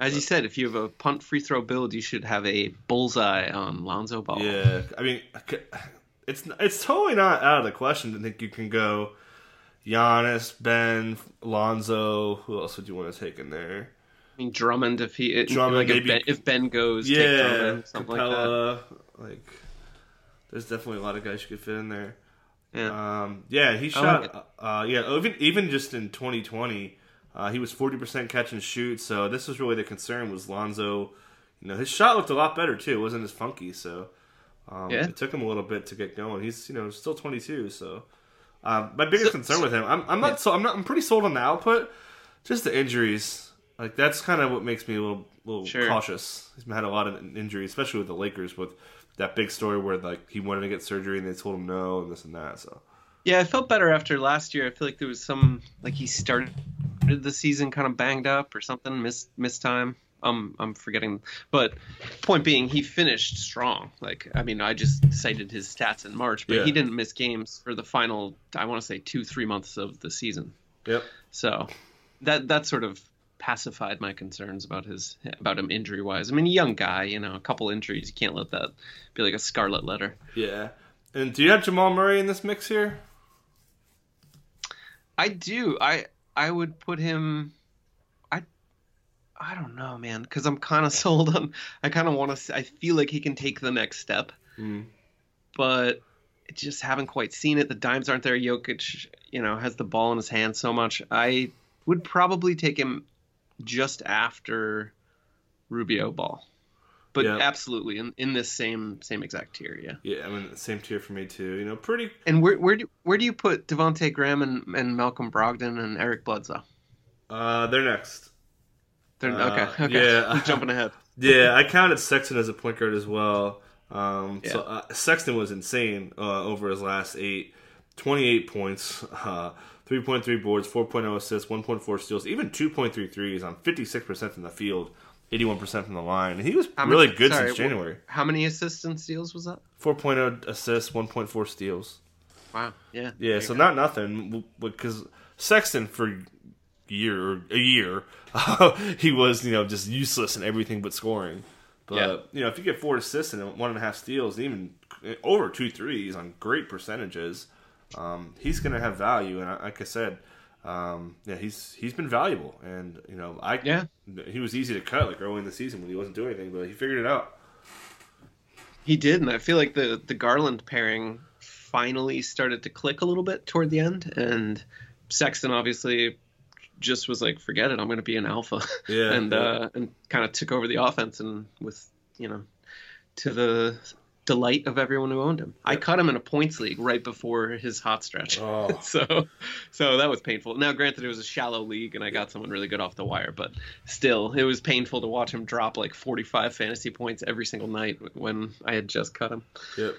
As you said, if you have a punt free throw build, you should have a bullseye on Lonzo Ball. Yeah, I mean, it's it's totally not out of the question to think you can go Giannis, Ben, Lonzo. Who else would you want to take in there? Mean, Drummond if he Drummond, like maybe, if, ben, if Ben goes, yeah, Drummond, something Capela, like that. Like, there's definitely a lot of guys you could fit in there. Yeah, um, yeah, he shot. Like uh, yeah, even even just in 2020 uh, he was 40% catch and shoot, so this was really the concern was Lonzo. You know, his shot looked a lot better too. It wasn't as funky, so um, yeah. it took him a little bit to get going. He's you know still 22, so um, my biggest so, concern so, with him, I'm, I'm not yeah. so I'm not I'm pretty sold on the output, just the injuries. Like that's kind of what makes me a little little sure. cautious. He's had a lot of injuries, especially with the Lakers, with that big story where like he wanted to get surgery and they told him no and this and that. So yeah, I felt better after last year. I feel like there was some like he started the season kind of banged up or something, missed missed time. I'm I'm forgetting, but point being, he finished strong. Like, I mean, I just cited his stats in March, but yeah. he didn't miss games for the final. I want to say two, three months of the season. Yep. So that that sort of pacified my concerns about his about him injury wise. I mean, young guy, you know, a couple injuries, you can't let that be like a scarlet letter. Yeah. And do you have Jamal Murray in this mix here? I do. I I would put him. I I don't know, man, because I'm kind of sold on. I kind of want to. I feel like he can take the next step, mm. but just haven't quite seen it. The dimes aren't there. Jokic, you know, has the ball in his hand so much. I would probably take him just after Rubio ball. But Yeah. absolutely in, in this same same exact tier, yeah. Yeah, I mean, same tier for me too. You know, pretty. And where where do where do you put Devonte Graham and, and Malcolm Brogdon and Eric Bledsoe? Uh, they're next. They're, Uh, okay, okay. yeah. I'm jumping ahead. Yeah, I counted Sexton as a point guard as well. Um, So uh, Sexton was insane uh, over his last eight. 28 points, uh, 3.3 boards, 4.0 assists, 1.4 steals, even 2.3 threes on 56% from the field, 81% from the line. And he was How really many- good sorry, since January. How many assists and steals was that? 4.0 assists, 1.4 steals. Wow. Yeah. Yeah, so not nothing because Sexton for year a year he was you know just useless in everything but scoring. But Yeah. you know if you get four assists and one and a half steals, even over two threes on great percentages, um, he's going to have value. And I- like I said, um, yeah, he's he's been valuable. And you know I Yeah. he was easy to cut like early in the season when he wasn't doing anything, but he figured it out. He did, and I feel like the the Garland pairing finally started to click a little bit toward the end, and Sexton obviously just was like, "Forget it, I'm going to be an alpha," Yeah, and yeah. uh, and kind of took over the offense, and with you know, to the delight of everyone who owned him. I Yeah. cut him in a points league right before his hot stretch. Oh. so so that was painful. Now granted it was a shallow league and I got someone really good off the wire, but still it was painful to watch him drop like 45 fantasy points every single night when I had just cut him. Yep.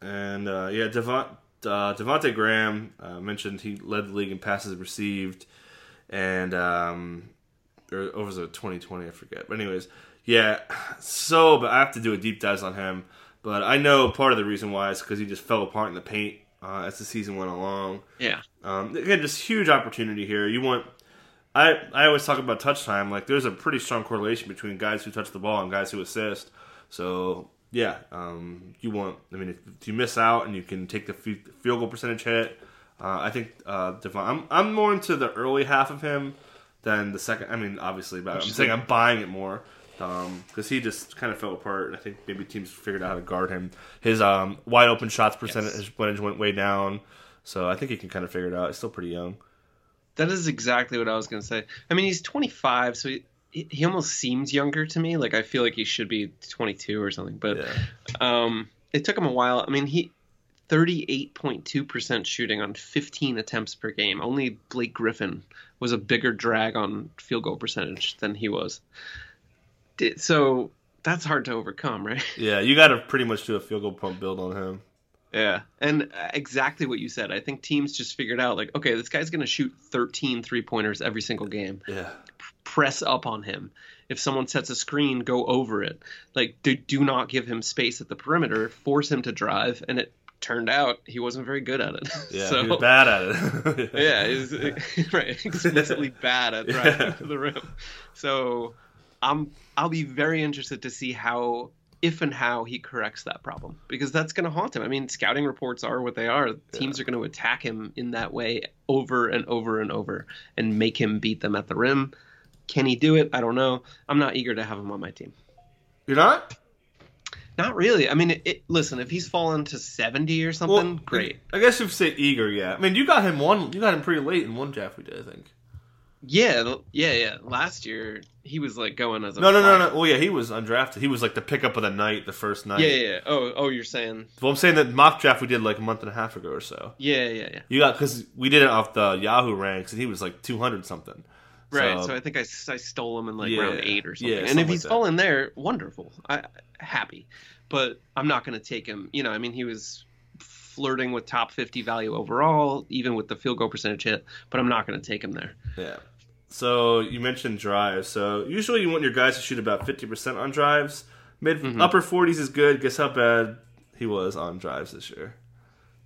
And uh, yeah, Devont, uh, Devonte Graham uh, mentioned he led the league in passes received, and um, or over the 2020, I forget. But anyways, yeah. So, but I have to do a deep dive on him. But I know part of the reason why is because he just fell apart in the paint uh, as the season went along. Yeah. Um, again, just huge opportunity here. You want. I, I always talk about touch time. Like, there's a pretty strong correlation between guys who touch the ball and guys who assist. So, yeah, um, you want. I mean, if you miss out and you can take the fi- field goal percentage hit, uh, I think uh, Devon. I'm I'm more into the early half of him than the second. I mean, obviously, but I'm saying I'm buying it more because he just kind of fell apart. And I think maybe teams figured out how to guard him. His um, wide open shots percentage percentage went way down. So I think he can kind of figure it out. He's still pretty young. That is exactly what I was going to say. I mean, he's 25, so he, he almost seems younger to me. Like I feel like he should be 22 or something, but Yeah. Um, it took him a while. I mean, he 38.2% shooting on 15 attempts per game. Only Blake Griffin was a bigger drag on field goal percentage than he was. Did, so that's hard to overcome, right? Yeah, you got to pretty much do a field goal punt build on him. Yeah. And uh, exactly what you said. I think teams just figured out like, okay, this guy's going to shoot 13 three-pointers every single game. Yeah. Press up on him. If someone sets a screen, go over it. Like do, do not give him space at the perimeter. Force him to drive and it turned out he wasn't very good at it. Yeah, so, he was bad at it. yeah, he's right, explicitly bad at Yeah. driving to the rim. So I'm I'll be very interested to see how if and how he corrects that problem because that's going to haunt him. I mean, scouting reports are what they are. Teams are going to attack him in that way over and over and over and make him beat them at the rim. Can he do it? I don't know. I'm not eager to have him on my team. You're not? Not really. I mean, it, it, listen, if he's fallen to 70 or something, great. I guess if you say eager, yeah. I mean, you got him one. You got him pretty late in one draft we did, I think. Yeah, yeah, yeah. Last year he was like going as a No, no, no, no. Well, yeah, he was undrafted. He was like the pickup of the night, the first night. Yeah, yeah, yeah. Oh, oh, you're saying Well, I'm saying that mock draft we did like a month and a half ago or so. yeah, yeah, yeah. You got because we did it off the Yahoo ranks, and he was like 200 something. Right. So, I think I, I stole him in like Yeah, round eight or something. yeah, and something if he's like that. fallen there, wonderful. I happy, but I'm not going to take him. You know, I mean, he was flirting with top 50 value overall, even with the field goal percentage hit. But I'm not going to take him there. Yeah. So you mentioned drives. So usually you want your guys to shoot about 50% on drives. Mid Mm-hmm. upper 40s is good. Guess how bad he was on drives this year?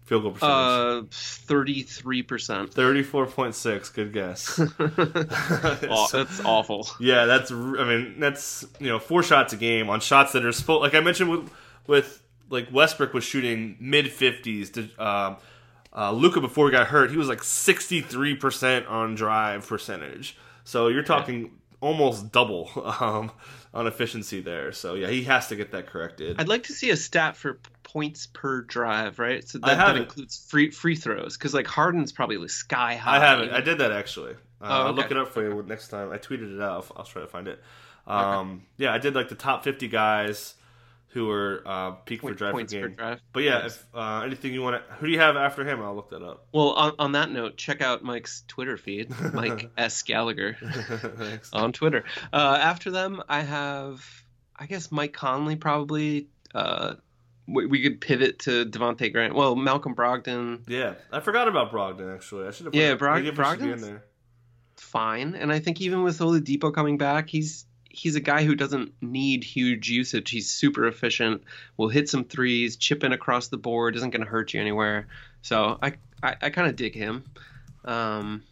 Field goal percentage. Uh, 33 percent. 34.6. Good guess. So- That's awful. yeah, that's. I mean, that's you know four shots a game on shots that are supposed. Like I mentioned with with like Westbrook was shooting mid 50s. To uh, uh, Luka before he got hurt, he was like 63 percent on drive percentage. So you're talking almost double um, on efficiency there. So yeah, he has to get that corrected. I'd like to see a stat for points per drive, right? So that, that includes free free throws because like Harden's probably like sky high. I haven't. I did that actually. Uh, Oh, I'll look it up for you next time. I tweeted it out. I'll, I'll try to find it. Um, Yeah, I did like the top 50 guys who are uh, peak for drive points per drive. But yeah, Nice. if uh, anything you want to, who do you have after him? I'll look that up. Well, on, on that note, check out Mike's Twitter feed, Mike S Gallagher on Twitter. Uh, after them, I have, I guess Mike Conley probably. Uh, we, we could pivot to Devonte Graham. Well, Malcolm Brogdon, Yeah, I forgot about Brogdon actually. I should have. Yeah, Brog- maybe I should be in there. fine, and I think even with Oladipo coming back, he's he's a guy who doesn't need huge usage. He's super efficient. Will hit some threes, chip in across the board. Isn't going to hurt you anywhere. So I I, I kind of dig him. Um,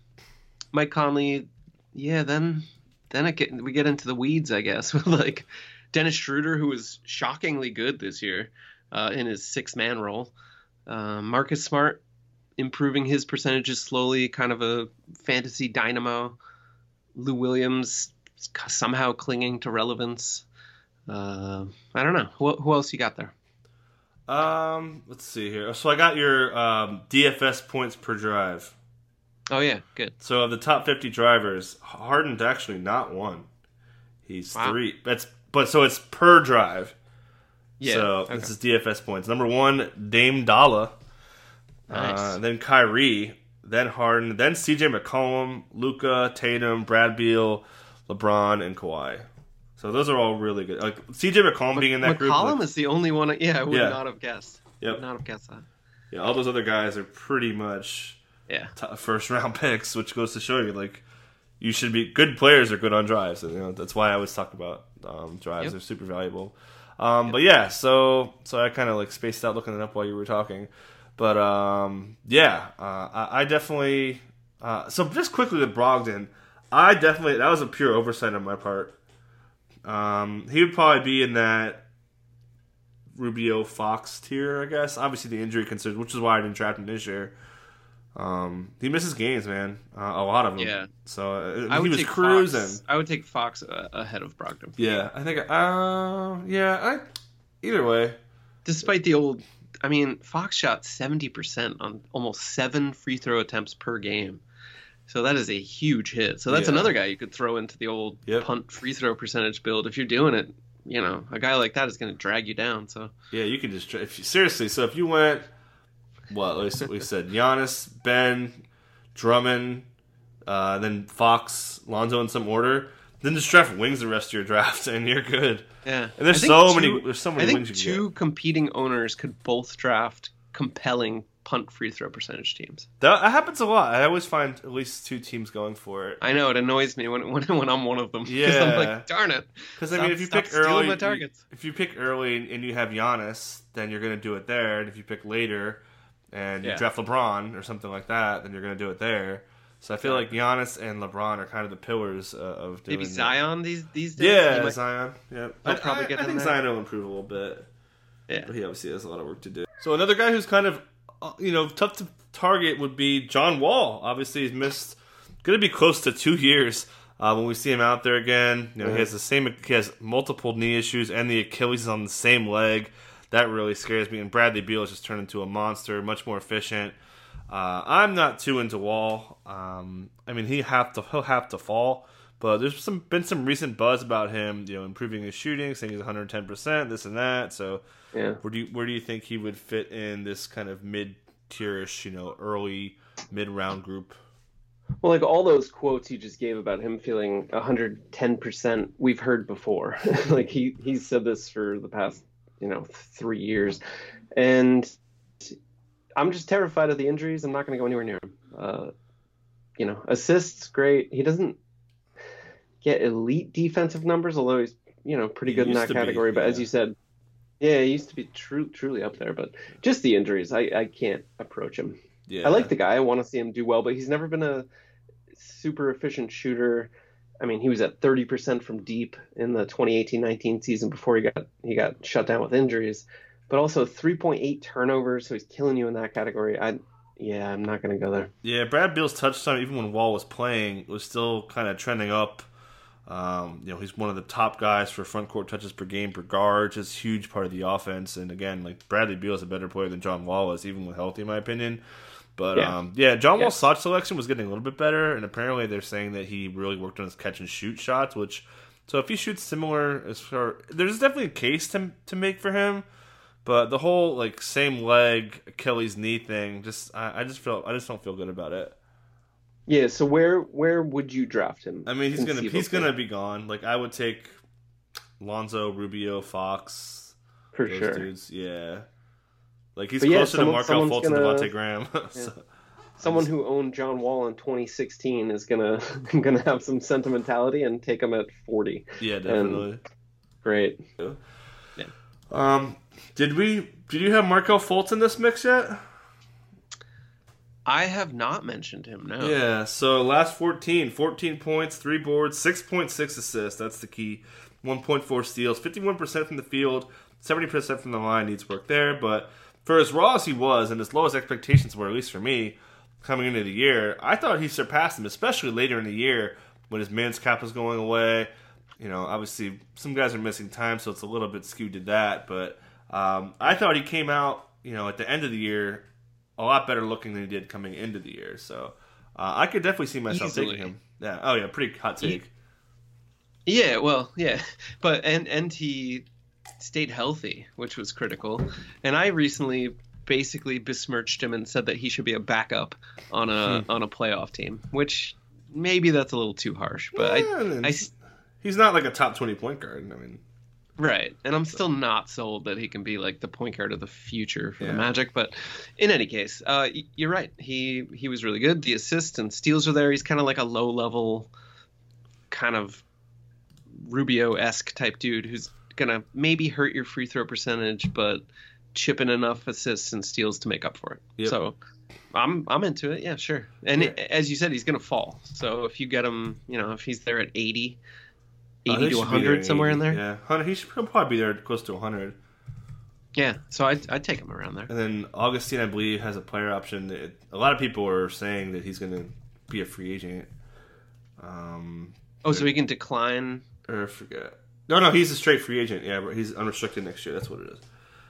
Mike Conley, yeah. Then then get, we get into the weeds, I guess, with like Dennis Schroeder, who was shockingly good this year uh, in his six man role. Uh, Marcus Smart improving his percentages slowly, kind of a fantasy dynamo. Lou Williams somehow clinging to relevance. Uh, I don't know. Who, who else you got there? Um, let's see here. So I got your um, DFS points per drive. Oh yeah, good. So of the top 50 drivers, Harden's actually not one. He's Wow. three. That's but so it's per drive. Yeah. So okay. this is DFS points. Number one, Dame Dolla. Nice. Uh, then Kyrie. Then Harden. Then CJ McCollum, Luka, Tatum, Brad Beal, LeBron, and Kawhi. So those are all really good. Like CJ McCollum being in that group. McCollum like- is the only one. Yeah, I would Yeah. not have guessed. Yep. Would not have guessed that. yeah, all those other guys are pretty much Yeah. t- first round picks, which goes to show you like you should be good players are good on drives. And, you know that's why I always talk about um, drives. Yep. They're super valuable. Um, But yeah, so so I kind of like spaced out looking it up while you were talking. But um, yeah, uh, I, I definitely. Uh, so just quickly with Brogdon, I definitely that was a pure oversight on my part. Um, he would probably be in that Rubio Fox tier, I guess. Obviously, the injury concerns, which is why I didn't draft him this year. Um, he misses games, man. Uh, a lot of them. Yeah. So uh, I he was cruising. Fox. I would take Fox uh, ahead of Brogdon. Yeah, I think. Uh, yeah. I either way. Despite the old, I mean, Fox shot seventy percent on almost seven free throw attempts per game. So that is a huge hit. So that's Yeah. another guy you could throw into the old Yep. punt free throw percentage build if you're doing it. You know, a guy like that is going to drag you down. So Yeah, you could just tra- if you, seriously. So if you went, what we said- we said, Giannis, Ben, Drummond, uh, then Fox, Lonzo in some order. Then just draft wings the rest of your draft, and you're good. yeah, And there's so two- many. There's so many I think wings you two get. competing owners could both draft compelling punt free throw percentage teams. That, that happens a lot. I always find at least two teams going for it. I know it annoys me when when, when I'm one of them. 'Cause I'm Yeah. like, darn it. Because I mean, if you pick early, my you- targets. if you pick early and you have Giannis, then you're going to do it there. And if you pick later and you Yeah. draft LeBron or something like that, then you're going to do it there. So I feel like Giannis and LeBron are kind of the pillars uh, of doing Maybe that. Zion these these days. Yeah, might- Zion. Yeah, He'll I, probably I- get I in think there. Zion will improve a little bit, yeah. but he obviously has a lot of work to do. So another guy who's kind of, uh, you know, tough to target would be John Wall. Obviously, he's missed, going to be close to two years. Uh, when we see him out there again, you know, he has the same, he has multiple knee issues, and the Achilles is on the same leg. That really scares me. And Bradley Beal has just turned into a monster, much more efficient. Uh, I'm not too into Wall. Um, I mean, he have to he'll have to fall, but there's some been some recent buzz about him, you know, improving his shooting, saying he's 110 percent, this and that. So, Yeah. where do you where do you think he would fit in this kind of mid tierish, you know, early mid round group? Well, like all those quotes you just gave about him feeling 110%, we've heard before. like he he's said this for the past, you know, 3 years. And I'm just terrified of the injuries. I'm not going to go anywhere near him. Uh, you know, assists great. He doesn't get elite defensive numbers, although he's, you know, pretty He good in that to be, category, but as you said, yeah, he used to be true, truly up there, but just the injuries, I, I can't approach him. Yeah, I like the guy. I want to see him do well, but he's never been a super efficient shooter. I mean, he was at 30% from deep in the 2018-19 season before he got he got shut down with injuries, but also 3.8 turnovers, so he's killing you in that category. I yeah, I'm not going to go there. Yeah, Brad Beal's touch time, even when Wall was playing, was still kind of trending up. Um, you know, he's one of the top guys for front court touches per game per guard, just huge part of the offense. And again, like Bradley Beal is a better player than John Wall is, even with healthy, in my opinion. But Yeah. um, yeah, John Yeah. Wall's shot selection was getting a little bit better, and apparently they're saying that he really worked on his catch and shoot shots. Which, so if he shoots similar as far, there's definitely a case to to make for him. But the whole like same leg Achilles knee thing, just I, I just feel I just don't feel good about it. Yeah. So where where would you draft him? I mean, he's gonna he's gonna be gone. Like I would take Lonzo, Rubio, Fox, for those sure. dudes. Yeah, like he's But yeah, closer someone- to Markelle someone's Fultz and gonna- Devonte Graham. so, Someone who owned John Wall in 2016 is gonna gonna have some sentimentality and take him at 40. yeah, definitely. Great. Um, did we? Did you have Markelle Fultz in this mix yet? I have not mentioned him. No. Yeah, so last 14, 14 points, 3 boards, 6.6 assists. That's the key. 1.4 steals, 51% from the field, 70% from the line needs work there. But for as raw as he was and as low as expectations were, at least for me, coming into the year, I thought he surpassed him, especially later in the year when his man's cap was going away. You know, obviously, some guys are missing time, so it's a little bit skewed to that. But um, I thought he came out, you know, at the end of the year a lot better looking than he did coming into the year. So uh, I could definitely see myself Easily. taking him. Yeah. Oh yeah, pretty hot take. Yeah, well, yeah, but and and he stayed healthy, which was critical. And I recently basically besmirched him and said that he should be a backup on a Hmm. on a playoff team, which maybe that's a little too harsh, but Yeah, I, I he's not like a top twenty point guard. I mean, right, and I'm still not sold that he can be like the point guard of the future for Yeah. the Magic. But in any case, uh, you're right. He he was really good. The assists and steals are there. He's kind of like a low level, kind of Rubio esque type dude who's gonna maybe hurt your free throw percentage, but chip in enough assists and steals to make up for it. Yep. So I'm I'm into it. Yeah, sure. And Yeah. as you said, he's gonna fall. So if you get him, you know, if he's there at 80, I 80 think to he should be there 100 at somewhere in there. Yeah, 100, he should he'll probably be there close to hundred. Yeah. So I'd, I'd take him around there. And then Augustin, I believe, has a player option. That a lot of people are saying that he's going to be a free agent. Um, Oh, so he can decline. or I forget. No, no, he's a straight free agent. Yeah, but he's unrestricted next year. That's what it is.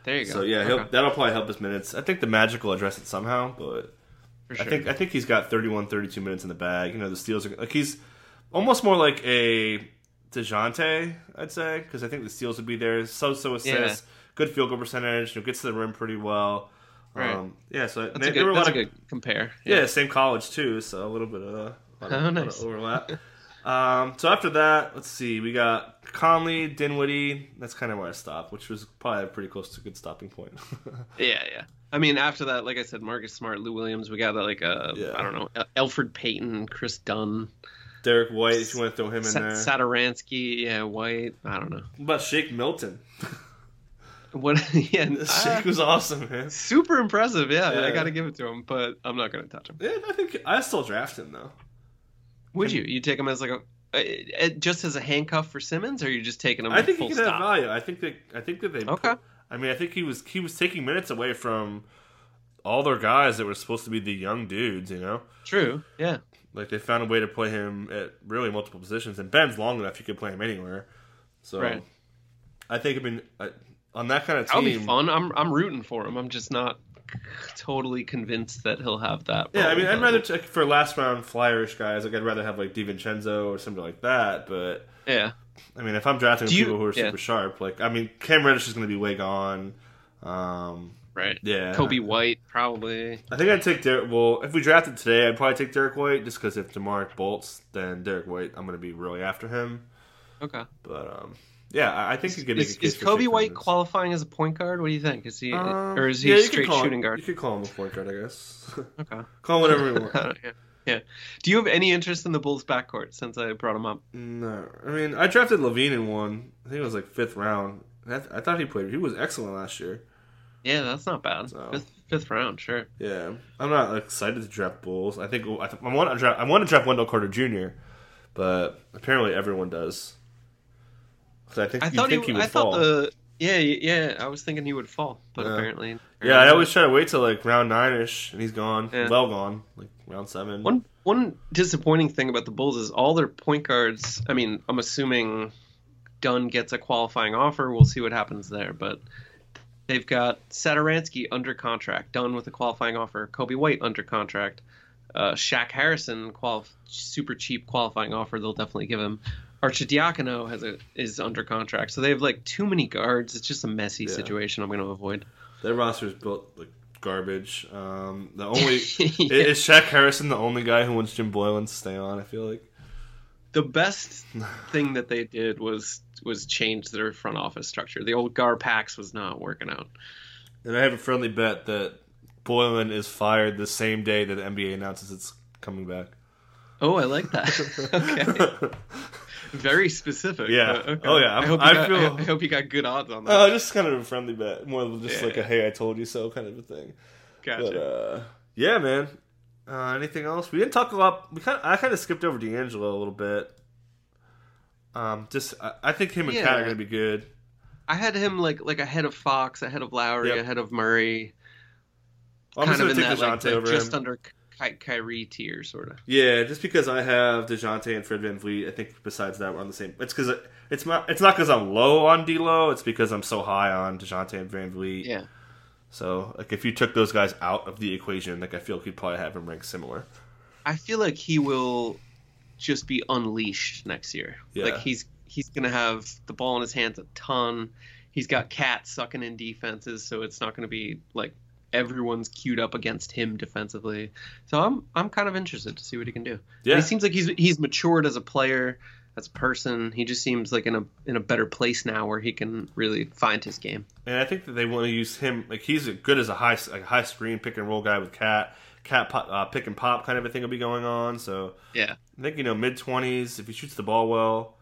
There you go. So yeah, he'll, Okay, that'll probably help his minutes. I think the Magic will address it somehow, but sure. I think I think he's got 31, 32 minutes in the bag. You know, the steals are like he's almost more like a Dejounte, I'd say, because I think the steals would be there. So so assists, good field goal percentage. You know, gets to the rim pretty well. Right. Um, yeah, so that's there, a there were good, a lot of good compare. yeah, same college too, so a little bit of, a lot of, Oh, of nice. overlap. um, so after that, let's see, we got Conley, Dinwiddie. That's kind of where I stopped, which was probably pretty close to a good stopping point. Yeah, yeah. I mean, after that, like I said, Marcus Smart, Lou Williams, we got like a, Yeah. I don't know, Elfrid Payton, Kris Dunn, Derrick White, if you want to throw him in Sa- there. Satoransky, yeah, White. I don't know. What about Shake Milton? What? Yeah, Shake was awesome, man. super impressive. Yeah, I got to give it to him, but I'm not going to touch him. Yeah, I think I still draft him though. Would you? You take him as like a uh, uh, just as a handcuff for Simmons, or you just taking him? I think full he can stop? have value. I think that I think that they. Okay. I mean, I think he was he was taking minutes away from all their guys that were supposed to be the young dudes. You know, True. Yeah. Like they found a way to play him at really multiple positions, and Ben's long enough you could play him anywhere. So, Right. I think I mean I, on that kind of That'll team. be fun. I'm I'm rooting for him. I'm just not totally convinced that he'll have that. Yeah, I mean, I'd rather for last round flyerish guys. Like, I'd rather have like DiVincenzo or something like that. But Yeah. I mean, if I'm drafting you- people who are yeah. super sharp, like I mean, Cam Reddish is going to be way gone. Um, Right. yeah, Coby White probably. I think I'd take Derrick. Well, if we drafted today, I'd probably take Derrick White just because if DeMar bolts, then Derrick White, I'm going to be really after him. Okay. But um, yeah, I think you could make Is, a case is Coby White qualifying as a point guard? What do you think? Is he Um, or is he yeah, a straight him- shooting guard? You could call him a point guard, I guess. Okay. call him whatever you want. yeah. Yeah. Do you have any interest in the Bulls backcourt since I brought him up? No, I mean I drafted LaVine in one. I think it was like fifth round. I, th- I thought he played. He was excellent last year. Yeah, that's not bad. So- Fifth, fifth round, sure. Yeah, I'm not excited to draft Bulls. I think I, th- I want to draft. I want to draft Wendell Carter Jr., but apparently everyone does. I think I thought think he, he, would I fall. thought the yeah yeah I was thinking he would fall, but Yeah. apparently yeah, I always try to wait till like round nine ish, and he's gone, Yeah. well gone. Like round seven. One one disappointing thing about the Bulls is all their point guards. I mean, I'm assuming Dunn gets a qualifying offer. We'll see what happens there, but they've got Satoransky under contract, Dunn with a qualifying offer, Coby White under contract, uh, Shaq Harrison qual- super cheap qualifying offer. They'll definitely give him. Arcidiacono has a is under contract, so they have like too many guards. It's just a messy Yeah. situation. I'm going to avoid. Their roster is built like garbage. Um, the only is Shaq Harrison the only guy who wants Jim Boylen to stay on. I feel like. The best thing that they did was was change their front office structure. The old Gar Pax was not working out. And I have a friendly bet that Boylen is fired the same day that the NBA announces it's coming back. Oh, I like that. okay, very specific. Yeah. okay. Oh, yeah, I hope you I got, feel- I hope you got good odds on that. Uh, just kind of a friendly bet, more of just Yeah. like a "Hey, I told you so" kind of a thing. gotcha. But uh, yeah, man. Uh, anything else? We didn't talk a lot. We kind of, I kind of skipped over D'Angelo a little bit. Um, just I, I think him and KAT are gonna be good. I had him like like ahead of Fox, ahead of Lowry, Yep. ahead of Murray, I'm kind just of in that like, the over just him. under Ky- Kyrie tier, sort of. Yeah, just because I have Dejounte and Fred VanVleet, I think besides that we're on the same. It's because it's not. It's not because I'm low on D'Lo. It's because I'm so high on Dejounte and VanVleet. Yeah. So like, if you took those guys out of the equation, like I feel like you'd probably have him ranked similar. I feel like he will just be unleashed next year. Yeah. Like he's he's gonna have the ball in his hands a ton. He's got KAT's sucking in defenses, so it's not gonna be like everyone's queued up against him defensively. So I'm I'm kind of interested to see what he can do. Yeah. He seems like he's he's matured as a player, as a person. He just seems like in a in a better place now where he can really find his game. And I think that they want to use him like he's good as a high like a high screen pick and roll guy with KAT. KAT pop, uh, pick and pop kind of a thing will be going on. So Yeah. I think you know mid twenties if he shoots the ball well.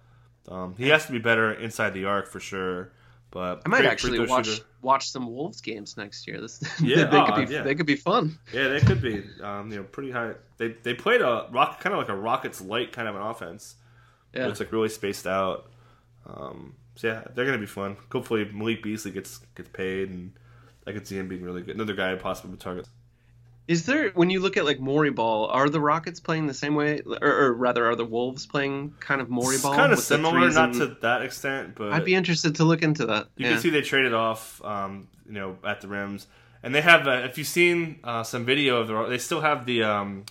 Um, he has to be better inside the arc for sure. But I might actually watch shooter. watch some Wolves games next year. This Yeah, they oh, could be yeah. they could be fun. Yeah, they could be. Um, you know, pretty high. They they played a rock kind of like a Rockets light kind of an offense. Yeah. It's like really spaced out. Um, so yeah, they're gonna be fun. Hopefully Malik Beasley gets gets paid, and I could see him being really good. Another guy possibly with targets. Is there when you look at like Morey ball, are the Rockets playing the same way, or, or rather, are the Wolves playing kind of Morey It's ball? kind of similar, not and- to that extent, but I'd be interested to look into that. You yeah. can see they traded off, um, you know, at the rims, and they have. Uh, if you've seen uh, some video of the, they still have the um,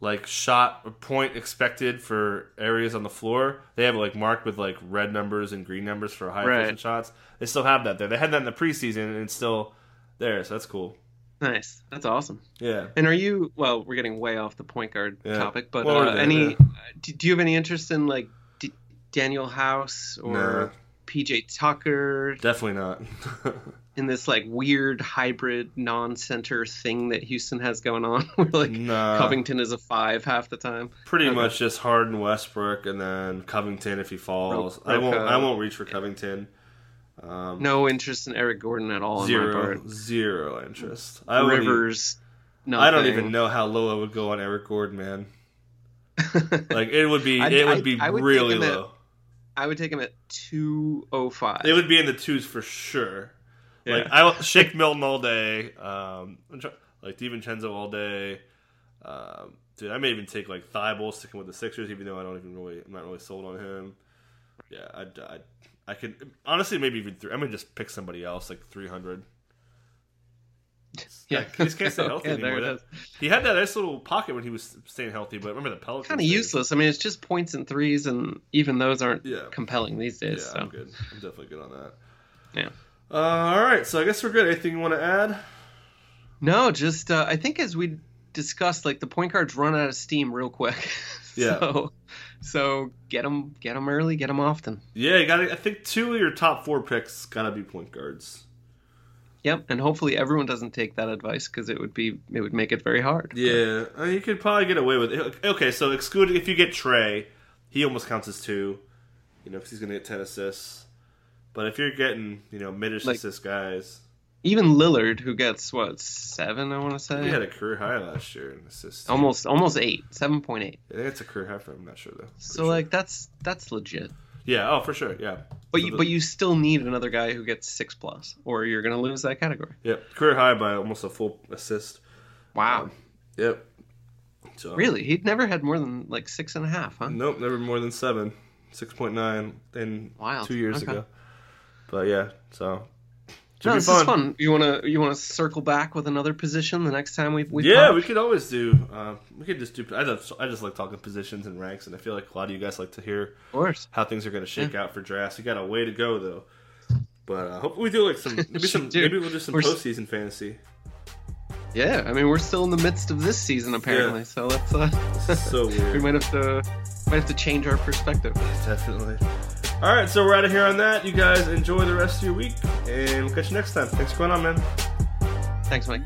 like shot point expected for areas on the floor. They have it like marked with like red numbers and green numbers for high Right. shots. They still have that there. They had that in the preseason, and it's still there, so that's cool. nice. That's awesome. Yeah. And are you? Well, we're getting way off the point guard Yeah. topic, but Well, uh, there, any? yeah. Do, do you have any interest in like D- Danuel House or No. PJ Tucker Definitely not. in this like weird hybrid non-center thing that Houston has going on, where like nah. Covington is a five half the time? Pretty Okay. much just Harden, Westbrook, and then Covington if he falls. I won't. I won't reach for Covington. Um, No interest in Eric Gordon at all on my zero, part. zero interest. I even- Rivers. I don't even know how low I would go on Eric Gordon, man. Like it would be, I'd- it would be I would really him at- low. I would take him at two oh five. It would be in the twos for sure. Like Yeah. I will Shake Milton all day, um, like DiVincenzo all day. Um, dude, I may even take like Thybulle sticking with the Sixers, even though I don't even really, I'm not really sold on him. Yeah, I, I, I could honestly maybe even three. I'm gonna just pick somebody else like 300. yeah, he just can't stay healthy there anymore. He had that nice little pocket when he was staying healthy, but remember the Pelicans? Kind of useless. I mean, it's just points and threes, and even those aren't Yeah. compelling these Yeah, days. so I'm good. I'm definitely good on that. Yeah. Uh, all right, so I guess we're good. Anything you want to add? no, just uh, I think as we discussed, like the point guards run out of steam real quick. Yeah. so, so get them, get them early, get them often. Yeah, you got. I think two of your top four picks gotta be point guards. Yep, and hopefully everyone doesn't take that advice because it would be it would make it very hard. Yeah, I mean, you could probably get away with it. Okay, so excluding if you get Trae, he almost counts as two. You know, because he's gonna get ten assists. But if you're getting, you know, mid Like- assist guys, Even Lillard, who gets what seven, I want to say, he had a career high last year in assists. almost almost eight, seven point eight. I think it's a career high for him. I'm not sure though. So sure. like that's that's legit. yeah, oh for sure, yeah. But So you the- but you still need another guy who gets six plus, or you're gonna lose that category. Yep, career high by almost a full assist. Wow. Um, yep. So Really, he'd never had more than like six and a half, huh? Nope, never more than seven. Six point nine in Wild. two years Okay. ago. But yeah, so No, this fun. is fun. You wanna you wanna circle back with another position the next time we we yeah, talk? we could always do. Uh, we could just do. I just I just like talking positions and ranks, and I feel like a lot of you guys like to hear of course. how things are going to shake out for drafts. We got a way to go though. But uh, hopefully we do like some maybe some Dude, maybe we'll do some we're s- postseason fantasy. Yeah, I mean we're still in the midst of this season apparently, so let's uh, so we might have to might have to change our perspective. Definitely. All right, so we're out of here on that. You guys enjoy the rest of your week, and we'll catch you next time. Thanks for going on, man. Thanks, Mike.